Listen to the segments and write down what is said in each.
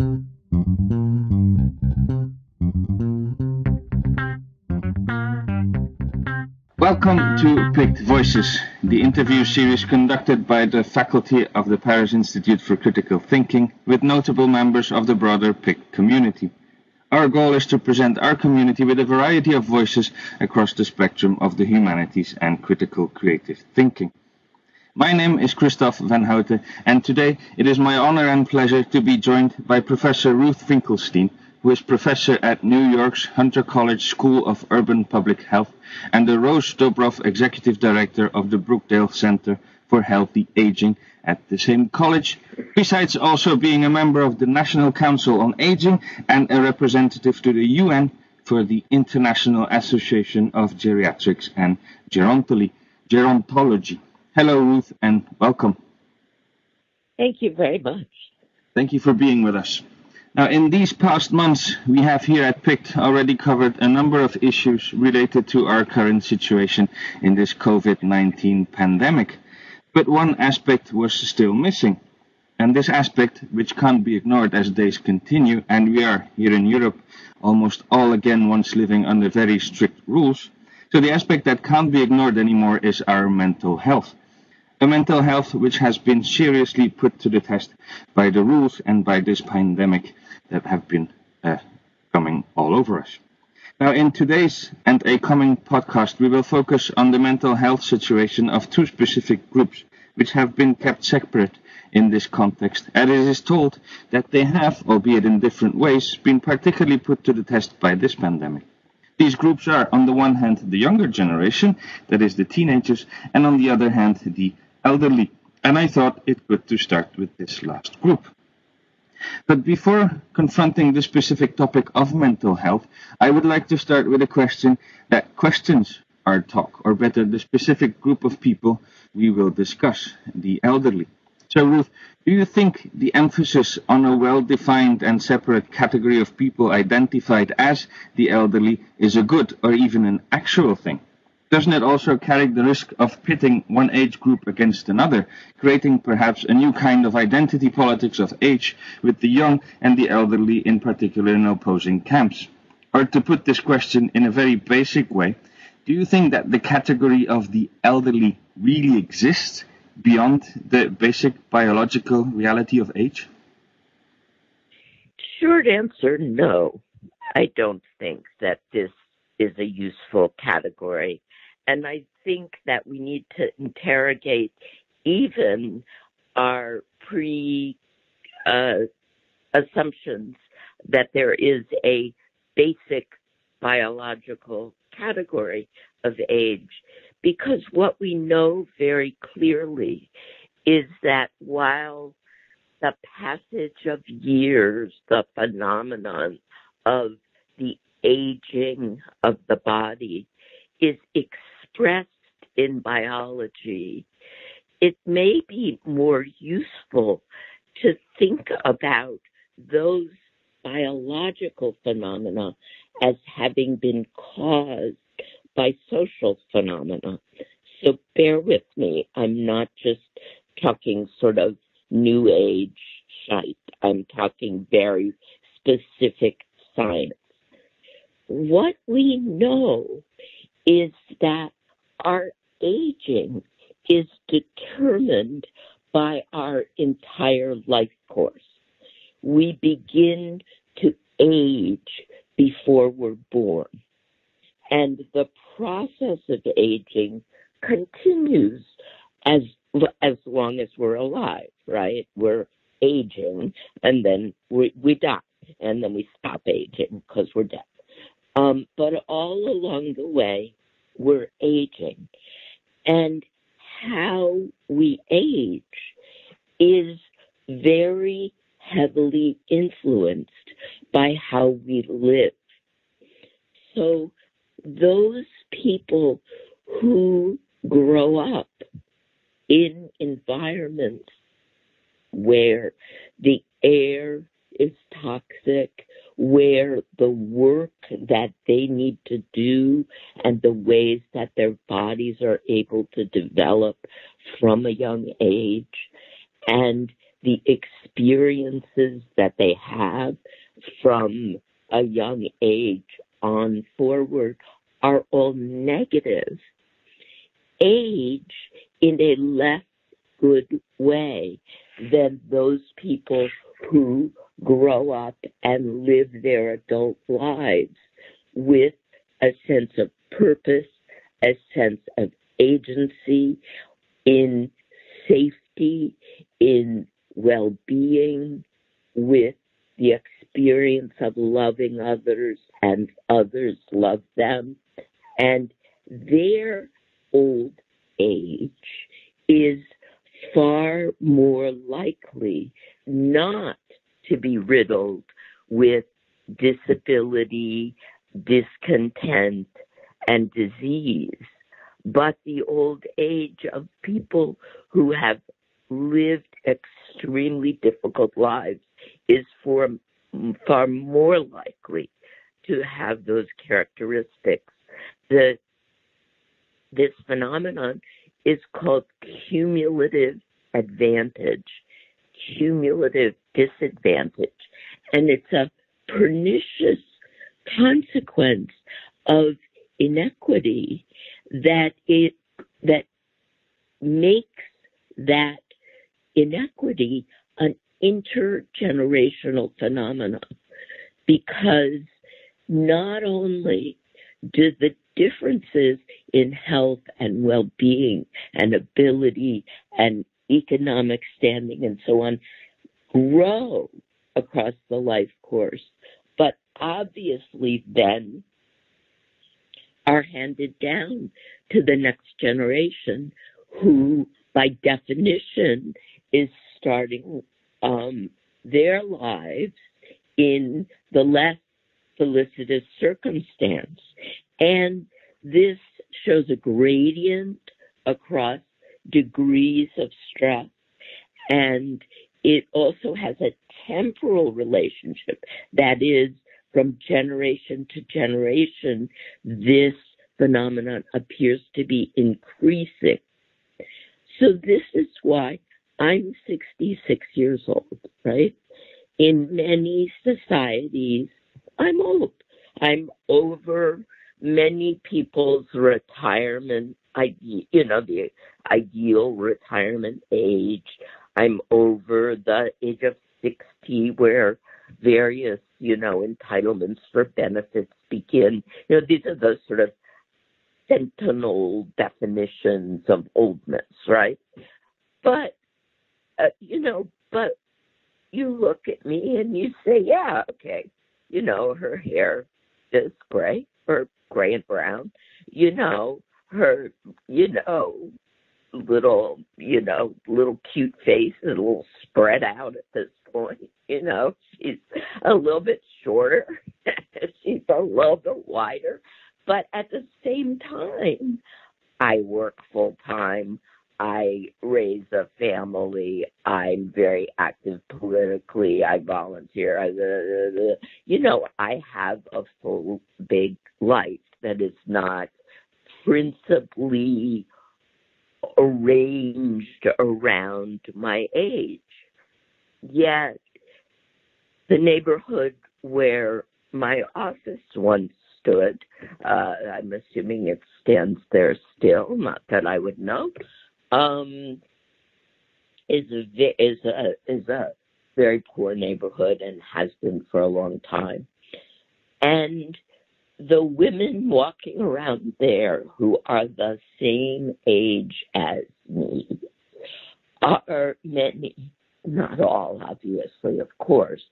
Welcome to PICT Voices, the interview series conducted by the faculty of the Paris Institute for Critical Thinking with notable members of the broader PICT community. Our goal is to present our community with a variety of voices across the spectrum of the humanities and critical creative thinking. My name is Christoph van Houten, and today it is my honor and pleasure to be joined by Professor Ruth Finkelstein, who is professor at New York's Hunter College School of Urban Public Health and the Rose Dobrof Executive Director of the Brookdale Center for Healthy Aging at the same college, besides also being a member of the National Council on Aging and a representative to the UN for the International Association of Geriatrics and Gerontology. Hello, Ruth, and welcome. Thank you very much. Thank you for being with us. Now, in these past months, we have here at PICT already covered a number of issues related to our current situation in this COVID-19 pandemic. But one aspect was still missing. And this aspect, which can't be ignored as days continue, and we are here in Europe almost all again once living under very strict rules. So the aspect that can't be ignored anymore is our mental health a mental health which has been seriously put to the test by the rules and by this pandemic that have been uh, coming all over us. Now, in today's and a coming podcast, we will focus on the mental health situation of two specific groups which have been kept separate in this context, and it is told that they have, albeit in different ways, been particularly put to the test by this pandemic. These groups are, on the one hand, the younger generation, that is the teenagers, and on the other hand, the elderly, and I thought it good to start with this last group. But before confronting the specific topic of mental health, I would like to start with a question that questions our talk, or better, the specific group of people we will discuss, the elderly. So, Ruth, do you think the emphasis on a well-defined and separate category of people identified as the elderly is a good or even an actual thing? Doesn't it also carry the risk of pitting one age group against another, creating perhaps a new kind of identity politics of age with the young and the elderly in particular in opposing camps? Or to put this question in a very basic way, do you think that the category of the elderly really exists beyond the basic biological reality of age? Short answer no. I don't think that this is a useful category. And I think that we need to interrogate even our pre uh, assumptions that there is a basic biological category of age. Because what we know very clearly is that while the passage of years, the phenomenon of the aging of the body is expressed in biology, it may be more useful to think about those biological phenomena as having been caused by social phenomena. So bear with me. I'm not just talking sort of new age shite. I'm talking very specific science. What we know is that our aging is determined by our entire life course. We begin to age before we're born. And the process of aging continues as as long as we're alive, right? We're aging and then we, we die and then we stop aging because we're dead. Um, but all along the way, we're aging. And how we age is very heavily influenced by how we live. So those people who grow up in environments where the air is toxic, where the work that they need to do and the ways that their bodies are able to develop from a young age and the experiences that they have from a young age on forward are all negative. Age in a less good way than those people who grow up and live their adult lives with a sense of purpose, a sense of agency in safety, in well being, with the experience of loving others and others love them. And their old age is far more likely not to be riddled with disability, discontent, and disease, but the old age of people who have lived extremely difficult lives is for, far more likely to have those characteristics. The, this phenomenon is called cumulative advantage, cumulative disadvantage, and it's a pernicious consequence of inequity that it that makes that inequity an intergenerational phenomenon. Because not only do the differences in health and well-being and ability and economic standing and so on grow across the life course, but obviously then are handed down to the next generation who by definition is starting um, their lives in the less felicitous circumstance. And this shows a gradient across degrees of stress. And it also has a temporal relationship. That is, from generation to generation, this phenomenon appears to be increasing. So this is why I'm 66 years old, right? In many societies, I'm old. I'm over many people's retirement, you know, the ideal retirement age. I'm over the age of 60 where various, you know, entitlements for benefits begin. You know, these are the sort of sentinel definitions of oldness, right? But, uh, you know, but you look at me and you say, yeah, okay, you know, her hair is gray or gray and brown, you know, her, you know, little, you know, little cute face is a little spread out at this point, you know, she's a little bit shorter, she's a little bit wider, but at the same time, I work full time. I raise a family. I'm very active politically. I volunteer. I, uh, you know, I have a full big life that is not principally arranged around my age. Yet, the neighborhood where my office once stood, uh, I'm assuming it stands there still, not that I would know, um, is a, is a, is a very poor neighborhood and has been for a long time. And the women walking around there who are the same age as me are many, not all, obviously, of course,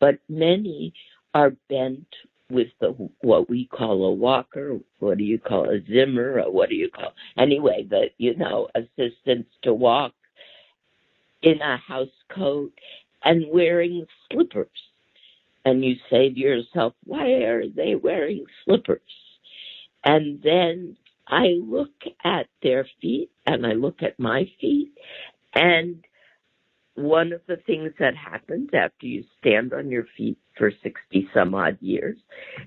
but many are bent with the what we call a walker. What do you call a Zimmer? Or what do you call anyway? The you know assistance to walk in a house coat and wearing slippers and you say to yourself, why are they wearing slippers? And then I look at their feet and I look at my feet and one of the things that happens after you stand on your feet for 60 some odd years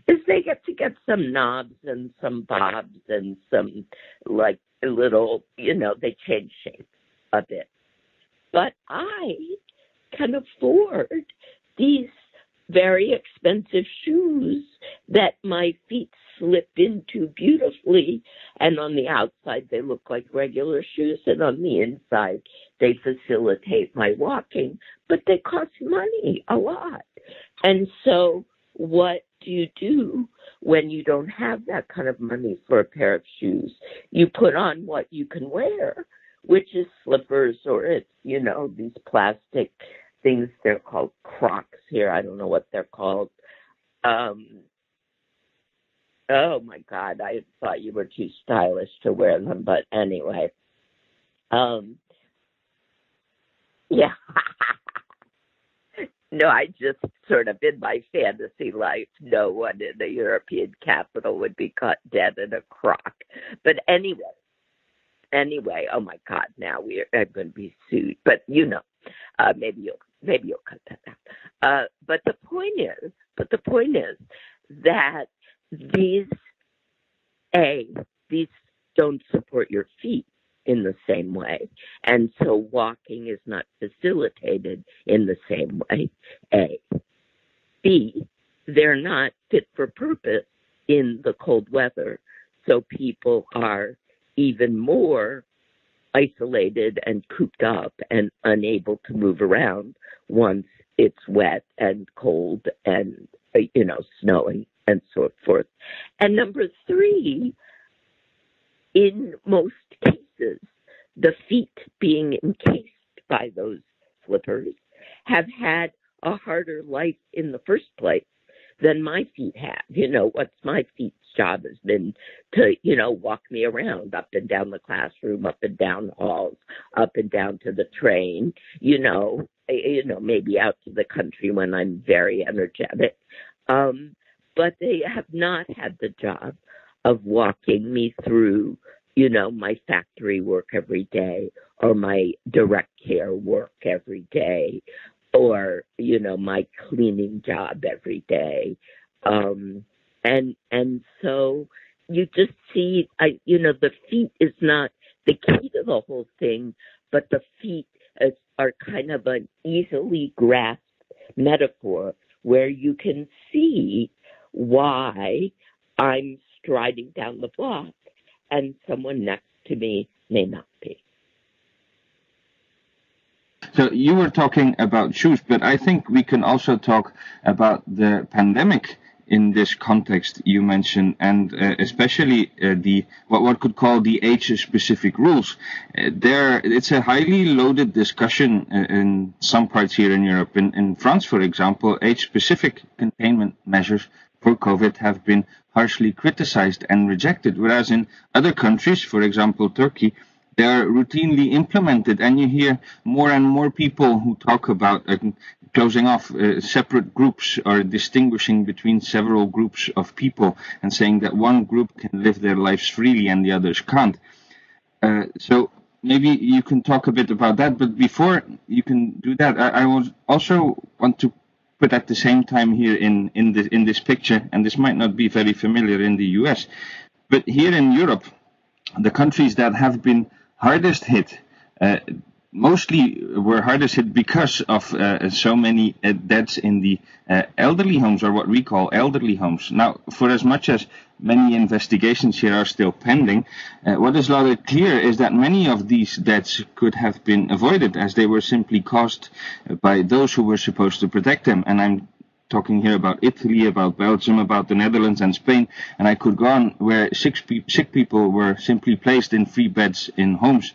is they get to get some knobs and some bobs and some like little, you know, they change shape a bit. But I can afford these very expensive shoes that my feet slip into beautifully. And on the outside they look like regular shoes and on the inside they facilitate my walking. But they cost money a lot. And so what do you do when you don't have that kind of money for a pair of shoes? You put on what you can wear which is slippers or it's you know these plastic things they're called crocs here i don't know what they're called um Oh my God, I thought you were too stylish to wear them, but anyway. Um, yeah. no, I just sort of in my fantasy life, no one in the European capital would be caught dead in a Croc. But anyway, anyway, oh my God, now we're I'm going to be sued. But you know, uh, maybe you'll maybe you'll cut that out. Uh, but the point is, but the point is that these a these don't support your feet in the same way. And so walking is not facilitated in the same way a. B they're not fit for purpose in the cold weather. So people are even more isolated and cooped up and unable to move around once it's wet and cold and you know snowing and so forth. And number three, in most cases, the feet being encased by those slippers have had a harder life in the first place than my feet have. You know, what's my feet's job has been to, you know, walk me around up and down the classroom, up and down halls, up and down to the train, you know, you know, maybe out to the country when I'm very energetic. Um, but they have not had the job of walking me through, you know, my factory work every day or my direct care work every day or, you know, my cleaning job every day. Um, and, and so you just see, I, you know, the feet is not the key to the whole thing, but the feet is, are kind of an easily grasped metaphor where you can see why I'm striding down the block and someone next to me may not be. So you were talking about shoes, but I think we can also talk about the pandemic in this context you mentioned, and uh, especially uh, the what one could call the age-specific rules. Uh, there, it's a highly loaded discussion uh, in some parts here in Europe. In, in France, for example, age-specific containment measures for COVID have been harshly criticized and rejected, whereas in other countries, for example, Turkey, they are routinely implemented, and you hear more and more people who talk about uh, closing off uh, separate groups or distinguishing between several groups of people and saying that one group can live their lives freely and the others can't. Uh, so maybe you can talk a bit about that, but before you can do that, I, I also want to but at the same time here in in in this picture, and this might not be very familiar in the U.S., but here in Europe, the countries that have been hardest hit. Uh, mostly were hardest hit because of uh, so many uh, deaths in the uh, elderly homes, or what we call elderly homes. Now, for as much as many investigations here are still pending, uh, what is rather clear is that many of these deaths could have been avoided as they were simply caused by those who were supposed to protect them. And I'm talking here about Italy, about Belgium, about the Netherlands and Spain, and I could go on where sick, pe- sick people were simply placed in free beds in homes.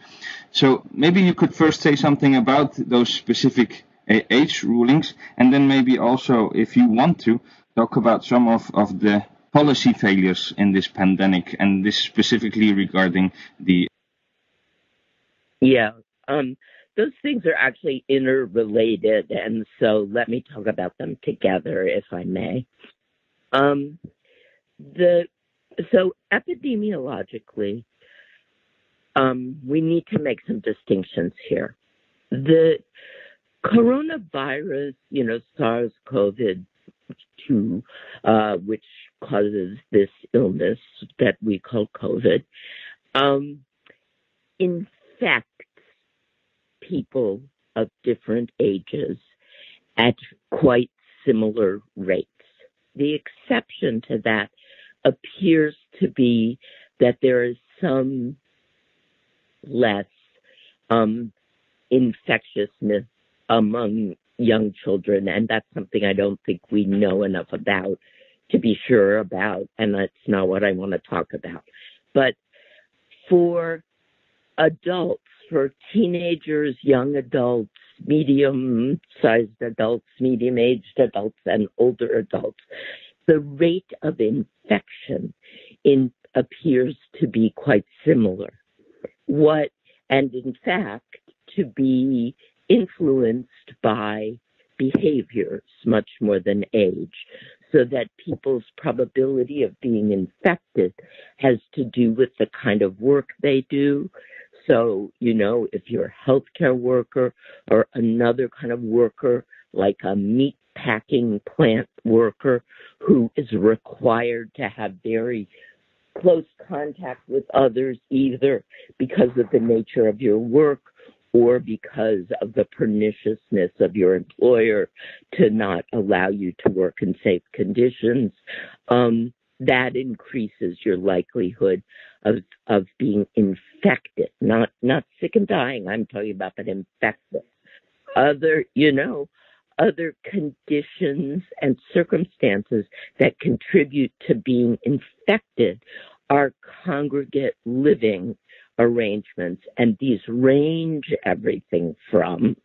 So maybe you could first say something about those specific age rulings, and then maybe also, if you want to, talk about some of, of the policy failures in this pandemic, and this specifically regarding the. Yeah, um, those things are actually interrelated, and so let me talk about them together, if I may. Um, the so epidemiologically, um, we need to make some distinctions here. The coronavirus, you know, SARS-CoV-2, uh, which causes this illness that we call COVID, um, infects people of different ages at quite similar rates. The exception to that appears to be that there is some less um, infectiousness among young children, and that's something I don't think we know enough about to be sure about, and that's not what I want to talk about. But for adults, for teenagers, young adults, medium sized adults, medium aged adults, and older adults, the rate of infection in, appears to be quite similar. What, and in fact, to be influenced by behaviors much more than age, so that people's probability of being infected has to do with the kind of work they do. So, you know, if you're a healthcare worker or another kind of worker, like a meat packing plant worker who is required to have very close contact with others, either because of the nature of your work or because of the perniciousness of your employer to not allow you to work in safe conditions, um, that increases your likelihood of of being infected, not not sick and dying. I'm talking about, but infected. Other, you know, other conditions and circumstances that contribute to being infected are congregate living arrangements, and these range everything from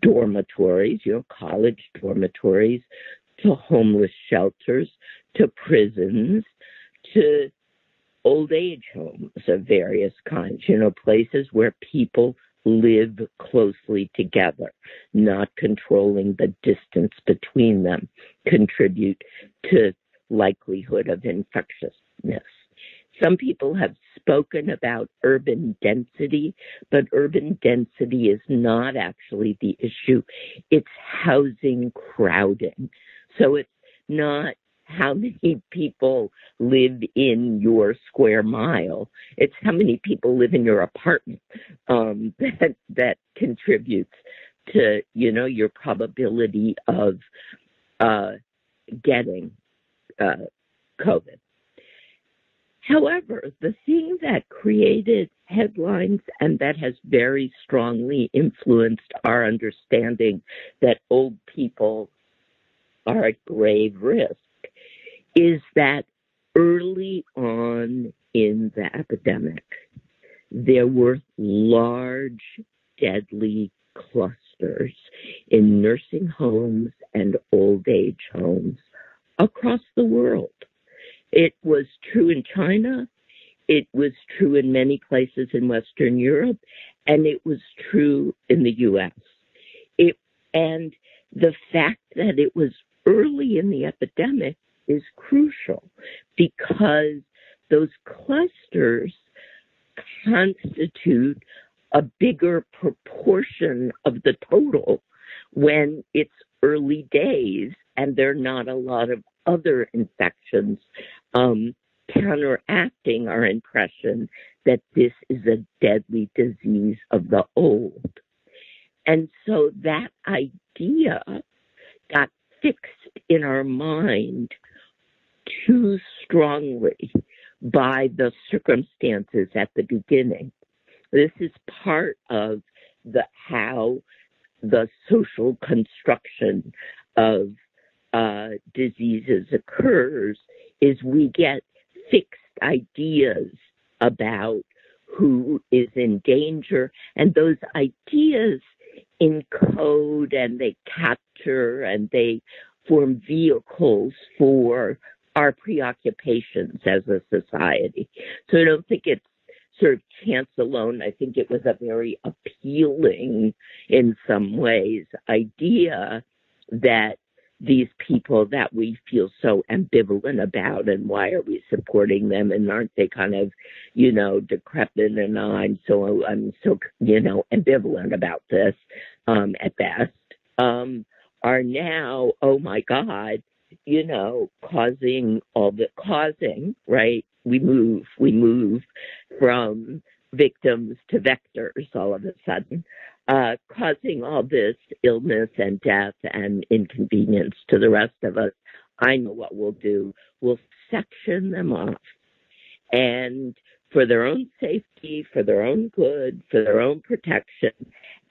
dormitories, you know, college dormitories, to homeless shelters, to prisons, to old age homes of various kinds, you know, places where people live closely together, not controlling the distance between them, contribute to likelihood of infectiousness. Some people have spoken about urban density, but urban density is not actually the issue. It's housing crowding. So it's not how many people live in your square mile. It's how many people live in your apartment um, that that contributes to you know your probability of uh, getting uh, COVID. However, the thing that created headlines and that has very strongly influenced our understanding that old people are at grave risk is that early on in the epidemic, there were large, deadly clusters in nursing homes and old age homes across the world. It was true in China. It was true in many places in Western Europe, and it was true in the U.S. It, and the fact that it was early in the epidemic is crucial because those clusters constitute a bigger proportion of the total when it's early days and there are not a lot of other infections um, counteracting our impression that this is a deadly disease of the old. And so that idea got fixed in our mind too strongly by the circumstances at the beginning. This is part of the how the social construction of uh, diseases occurs is we get fixed ideas about who is in danger, and those ideas encode and they capture and they form vehicles for our preoccupations as a society. So I don't think it's sort of chance alone. I think it was a very appealing, in some ways, idea that these people that we feel so ambivalent about and why are we supporting them and aren't they kind of you know decrepit and i'm so i'm so you know ambivalent about this um at best um are now oh my god you know causing all the causing right we move we move from victims to vectors all of a sudden uh, causing all this illness and death and inconvenience to the rest of us, I know what we'll do. We'll section them off. And for their own safety, for their own good, for their own protection.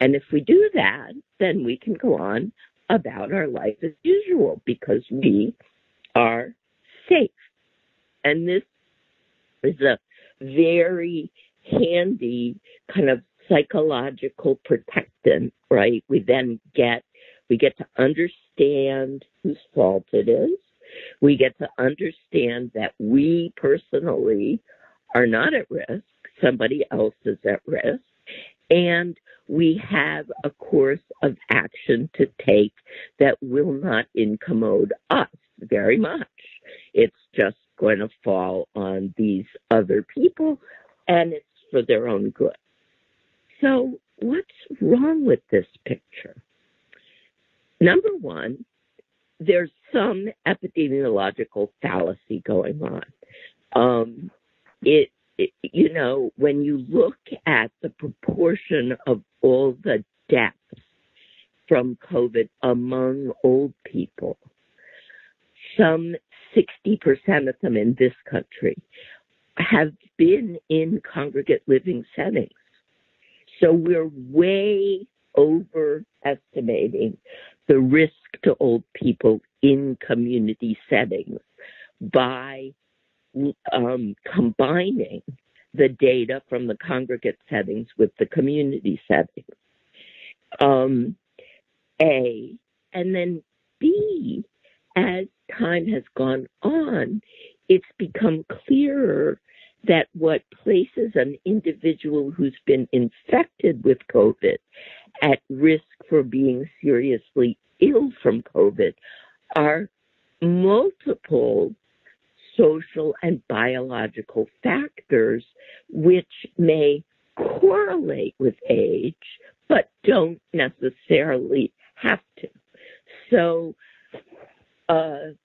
And if we do that, then we can go on about our life as usual because we are safe. And this is a very handy kind of psychological protectant, right? We then get we get to understand whose fault it is. We get to understand that we personally are not at risk. Somebody else is at risk. And we have a course of action to take that will not incommode us very much. It's just going to fall on these other people and it's for their own good. So, what's wrong with this picture? Number one, there's some epidemiological fallacy going on. Um, it, you know, when you look at the proportion of all the deaths from COVID among old people, some 60% of them in this country have been in congregate living settings. So we're way overestimating the risk to old people in community settings by um, combining the data from the congregate settings with the community settings. Um, a, and then B, as time has gone on, it's become clearer that what places an individual who's been infected with COVID at risk for being seriously ill from COVID are multiple social and biological factors which may correlate with age but don't necessarily have to. So a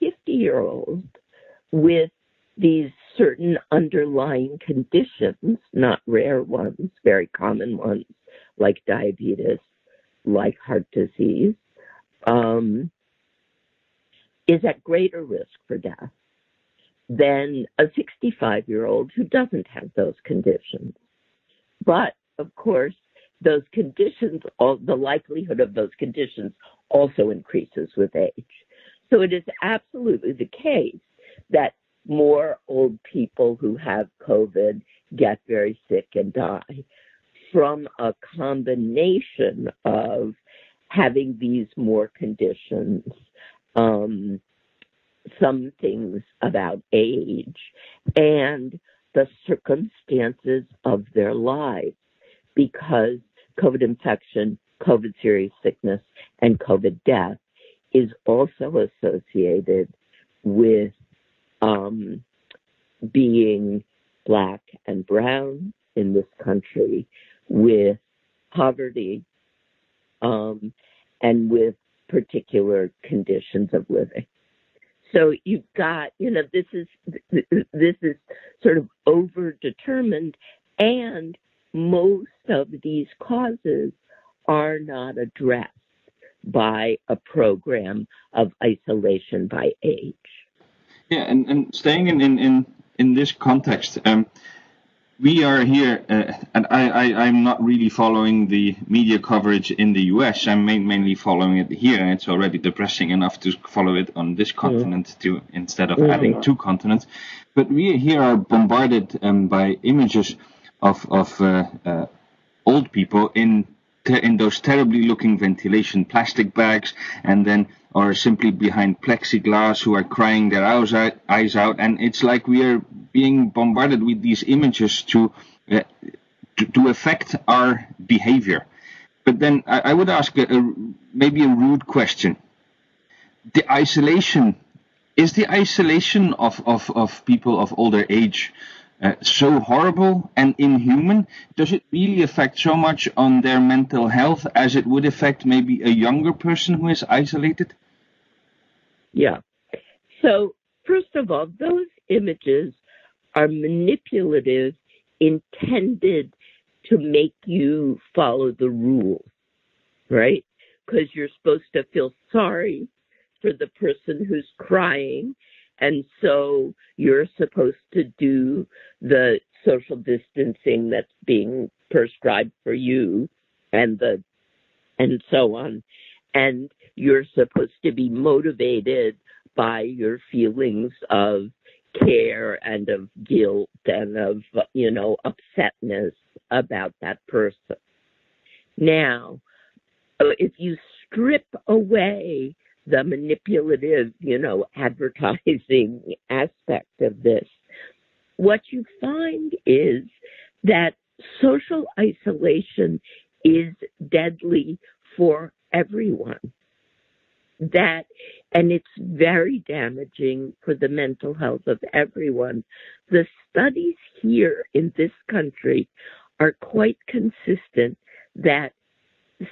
50 year old with these certain underlying conditions, not rare ones, very common ones like diabetes, like heart disease, um, is at greater risk for death than a 65 year old who doesn't have those conditions. But of course, those conditions, the likelihood of those conditions also increases with age. So it is absolutely the case that more old people who have COVID get very sick and die from a combination of having these more conditions, um, some things about age, and the circumstances of their lives because COVID infection, COVID serious sickness, and COVID death is also associated with um, being black and brown in this country, with poverty, um, and with particular conditions of living. So you've got, you know, this is this is sort of over determined, and most of these causes are not addressed by a program of isolation by age. Yeah, and, and staying in, in, in, in this context, um, we are here, uh, and I, I, I'm not really following the media coverage in the US. I'm main, mainly following it here, and it's already depressing enough to follow it on this continent mm. to instead of mm. adding two continents. But we here are bombarded um, by images of of uh, uh, old people in in those terribly looking ventilation plastic bags, and then or simply behind plexiglass who are crying their eyes out, eyes out. And it's like we are being bombarded with these images to, uh, to, to, affect our behavior. But then I, I would ask a, a, maybe a rude question. The isolation, is the isolation of, of, of people of older age uh, so horrible and inhuman? Does it really affect so much on their mental health as it would affect maybe a younger person who is isolated? Yeah. So, first of all, those images are manipulative, intended to make you follow the rules, right? Because you're supposed to feel sorry for the person who's crying. And so you're supposed to do the social distancing that's being prescribed for you and the and so on. And you're supposed to be motivated by your feelings of care and of guilt and of, you know, upsetness about that person. Now, if you strip away the manipulative, you know, advertising aspect of this, what you find is that social isolation is deadly for everyone that and it's very damaging for the mental health of everyone. The studies here in this country are quite consistent that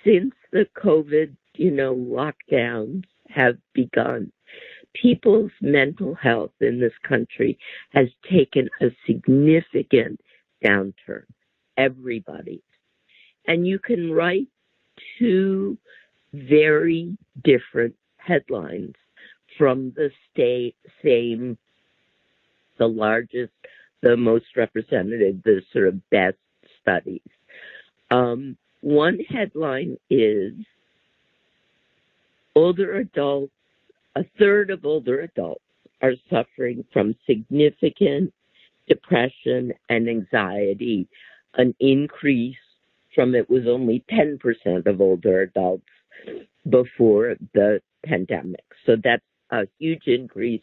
since the COVID, you know, lockdowns have begun, people's mental health in this country has taken a significant downturn. Everybody. And you can write two very different headlines from the state, same, the largest, the most representative, the sort of best studies. Um, one headline is older adults, a third of older adults are suffering from significant depression and anxiety, an increase from it was only 10% of older adults before the pandemic. So that's a huge increase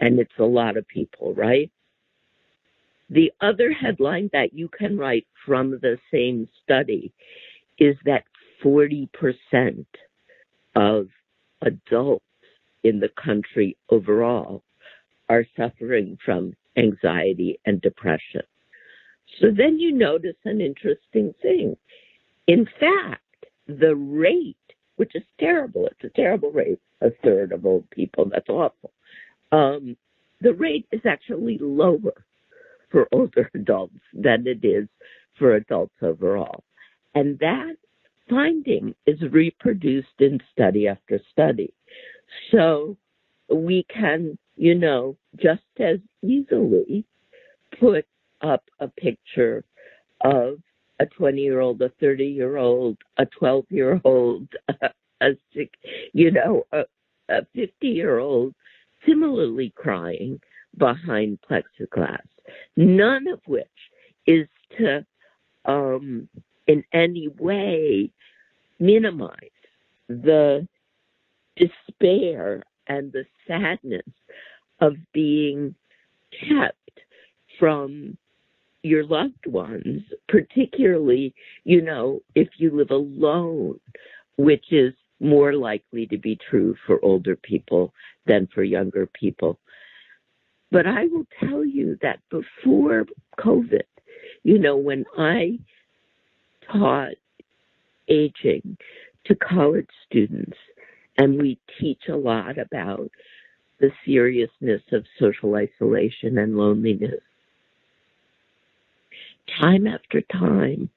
and it's a lot of people, right? The other headline that you can write from the same study is that 40% of adults in the country overall are suffering from anxiety and depression. So then you notice an interesting thing. In fact, the rate which is terrible. It's a terrible rate, a third of old people. That's awful. Um, the rate is actually lower for older adults than it is for adults overall. And that finding is reproduced in study after study. So we can, you know, just as easily put up a picture of a 20 year old, a 30 year old, a 12 year old, a you know, a, a 50 year old similarly crying behind plexiglass, none of which is to um, in any way minimize the despair and the sadness of being kept from your loved ones, particularly, you know, if you live alone, which is more likely to be true for older people than for younger people. But I will tell you that before COVID, you know, when I taught aging to college students, and we teach a lot about the seriousness of social isolation and loneliness. Time after time,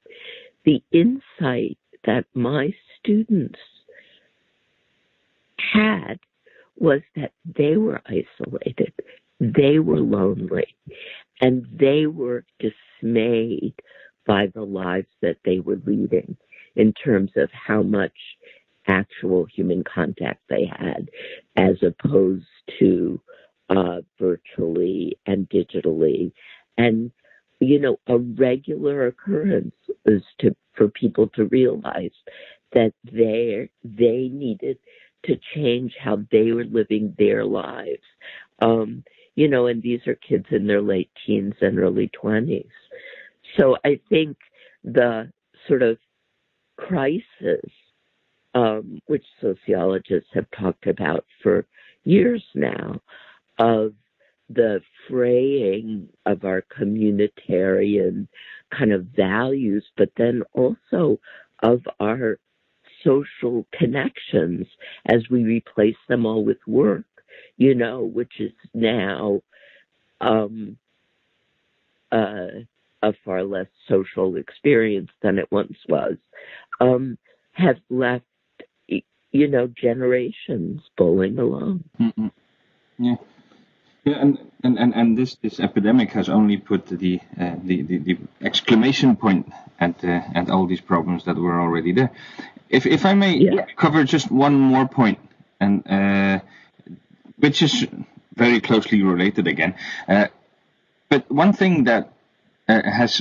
the insight that my students had was that they were isolated, they were lonely, and they were dismayed by the lives that they were leading in terms of how much actual human contact they had as opposed to uh, virtually and digitally. And you know, a regular occurrence is to for people to realize that they they needed to change how they were living their lives. Um, you know, and these are kids in their late teens and early twenties. So I think the sort of crisis, um, which sociologists have talked about for years now, of the fraying of our communitarian kind of values, but then also of our social connections as we replace them all with work, you know, which is now um, uh, a far less social experience than it once was, um, have left, you know, generations bowling alone. Mm-mm. Yeah. Yeah, and, and, and, and this, this epidemic has only put the, uh, the, the, the, exclamation point at, uh, at all these problems that were already there. If, if I may yeah. cover just one more point, and uh, which is very closely related again. Uh, but one thing that uh, has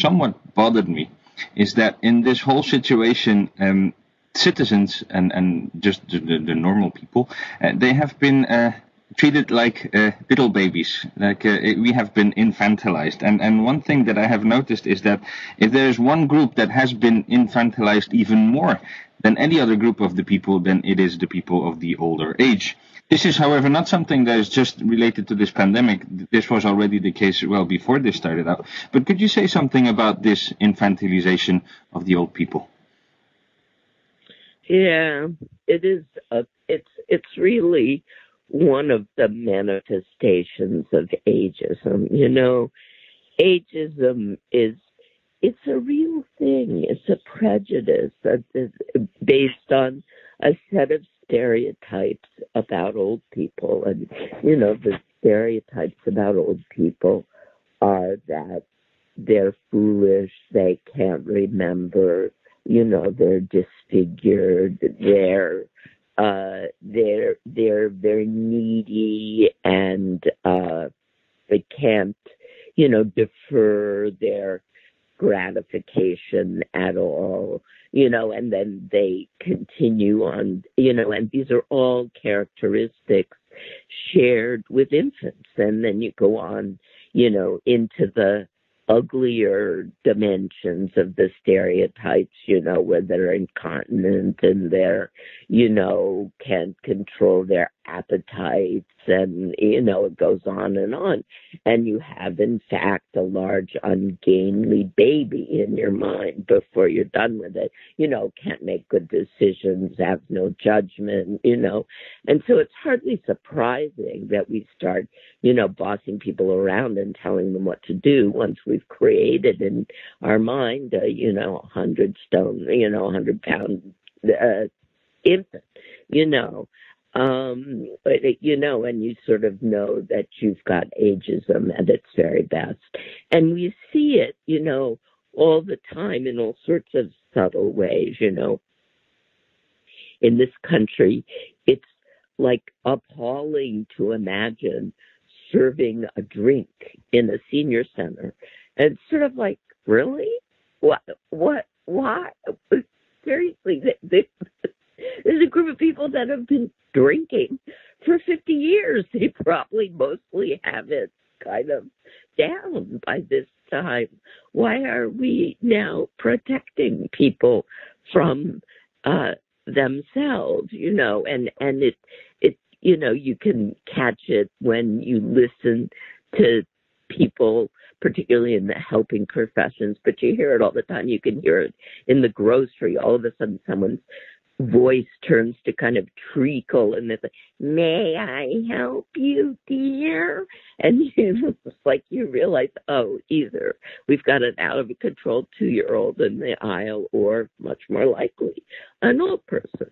somewhat bothered me is that in this whole situation, um, citizens and, and just the, the, the normal people, uh, they have been uh, treated like uh, little babies, like uh, we have been infantilized. And and one thing that I have noticed is that if there is one group that has been infantilized even more than any other group of the people, then it is the people of the older age. This is, however, not something that is just related to this pandemic. This was already the case well before this started out. But could you say something about this infantilization of the old people? Yeah, it is. A, it's it's really one of the manifestations of ageism. You know, ageism is it's a real thing. It's a prejudice that is based on a set of stereotypes about old people. And, you know, the stereotypes about old people are that they're foolish, they can't remember, you know, they're disfigured, they're uh, they're they're very needy and uh, they can't, you know, defer their gratification at all, you know, and then they continue on, you know, and these are all characteristics shared with infants. And then you go on, you know, into the uglier dimensions of the stereotypes, you know, where they're incontinent and they're, you know, can't control their appetites and, you know, it goes on and on. And you have, in fact, a large ungainly baby your mind before you're done with it. You know, can't make good decisions, have no judgment, you know. And so it's hardly surprising that we start, you know, bossing people around and telling them what to do once we've created in our mind, a, you know, a hundred stone, you know, a hundred pound uh, infant, you know um, but you know, and you sort of know that you've got ageism at its very best. And we see it, you know, all the time in all sorts of subtle ways, you know. In this country, it's like appalling to imagine serving a drink in a senior center. And it's sort of like, really? What, what, why? Seriously, there's a group of people that have been drinking for 50 years. They probably mostly have it kind of down by this time. Why are we now protecting people from uh, themselves? You know, and and it it you know you can catch it when you listen to people particularly in the helping professions, but you hear it all the time. You can hear it in the grocery. All of a sudden, someone's voice turns to kind of treacle and it's like, may I help you, dear? And it's like you realize, oh, either we've got an out of control two year old in the aisle or much more likely an old person.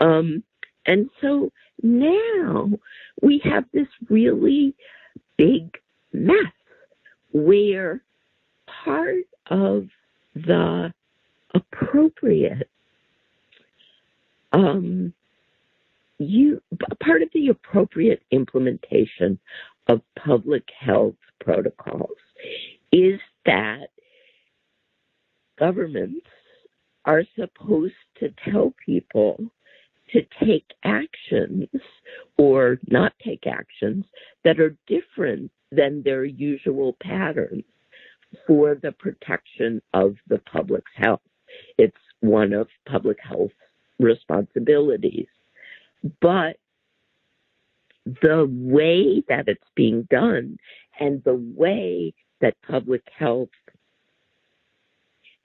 Um, and so now we have this really big mess where part of the appropriate um, you part of the appropriate implementation of public health protocols is that governments are supposed to tell people to take actions or not take actions that are different than their usual patterns for the protection of the public's health. It's one of public health responsibilities. But the way that it's being done and the way that public health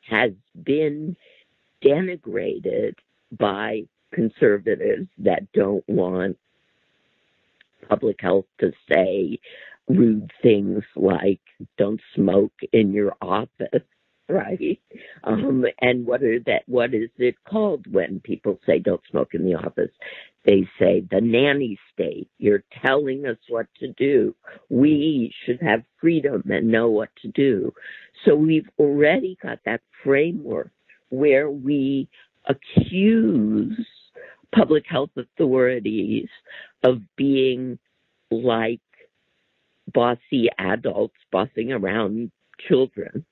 has been denigrated by conservatives that don't want public health to say rude things like don't smoke in your office right. Um and what are that what is it called when people say don't smoke in the office they say the nanny state. You're telling us what to do. We should have freedom and know what to do. So we've already got that framework where we accuse public health authorities of being like bossy adults bossing around children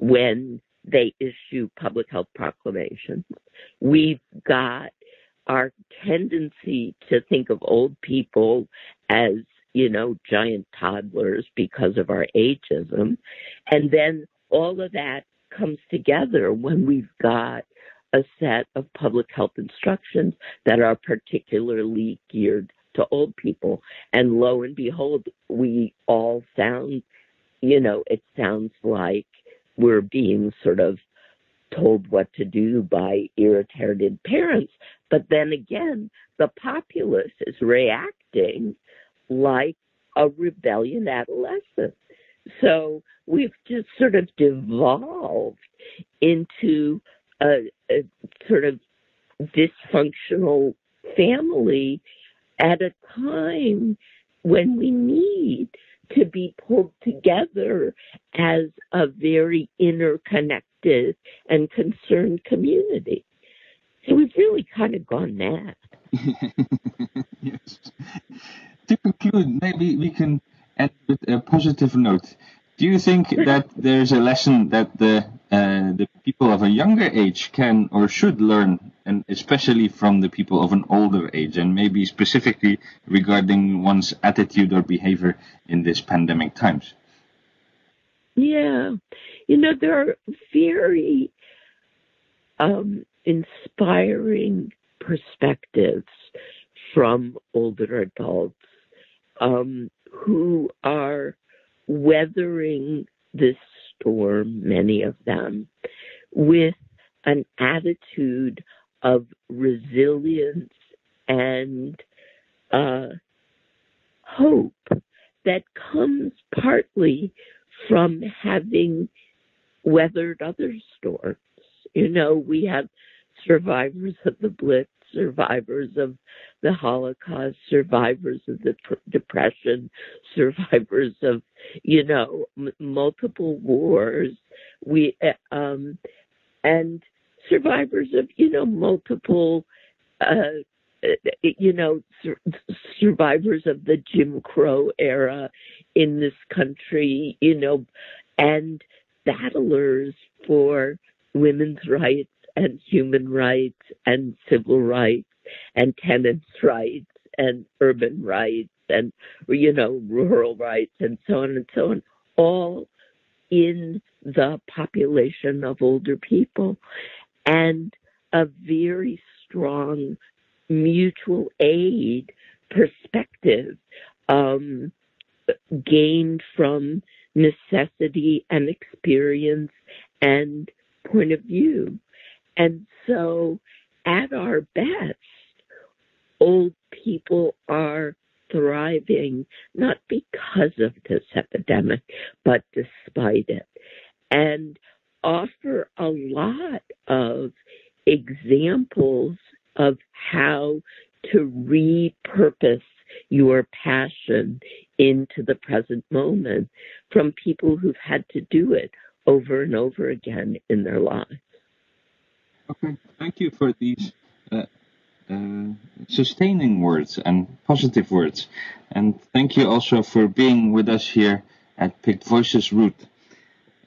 when they issue public health proclamations. We've got our tendency to think of old people as, you know, giant toddlers because of our ageism. And then all of that comes together when we've got a set of public health instructions that are particularly geared to old people. And lo and behold, we all sound, you know, it sounds like we're being sort of told what to do by irritated parents. But then again, the populace is reacting like a rebellion adolescent. So we've just sort of devolved into a, a sort of dysfunctional family at a time when we need to be pulled together as a very interconnected and concerned community. So we've really kind of gone mad. yes. To conclude, maybe we can end with a positive note. Do you think that there's a lesson that the uh, the people of a younger age can or should learn, and especially from the people of an older age, and maybe specifically regarding one's attitude or behavior in this pandemic times? Yeah, you know there are very um, inspiring perspectives from older adults um, who are weathering this storm, many of them, with an attitude of resilience and uh, hope that comes partly from having weathered other storms. You know, we have survivors of the Blitz survivors of the Holocaust, survivors of the Depression, survivors of, you know, m- multiple wars. We, uh, um, and survivors of, you know, multiple, uh, you know, sur- survivors of the Jim Crow era in this country, you know, and battlers for women's rights and human rights and civil rights and tenants' rights and urban rights and you know rural rights and so on and so on all in the population of older people and a very strong mutual aid perspective um, gained from necessity and experience and point of view. And so, at our best, old people are thriving, not because of this epidemic, but despite it, and offer a lot of examples of how to repurpose your passion into the present moment from people who've had to do it over and over again in their lives. Okay, thank you for these uh, uh, sustaining words and positive words. And thank you also for being with us here at PICT Voices Ruth.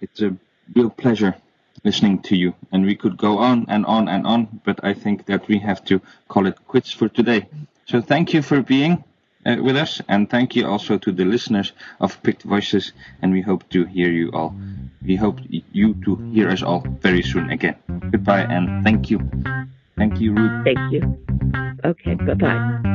It's a real pleasure listening to you. And we could go on and on and on, but I think that we have to call it quits for today. So thank you for being uh, with us, and thank you also to the listeners of PICT Voices, and we hope to hear you all. We hope you to hear us all very soon again. Goodbye, and thank you. Thank you, Ruth. Thank you. Okay, bye bye.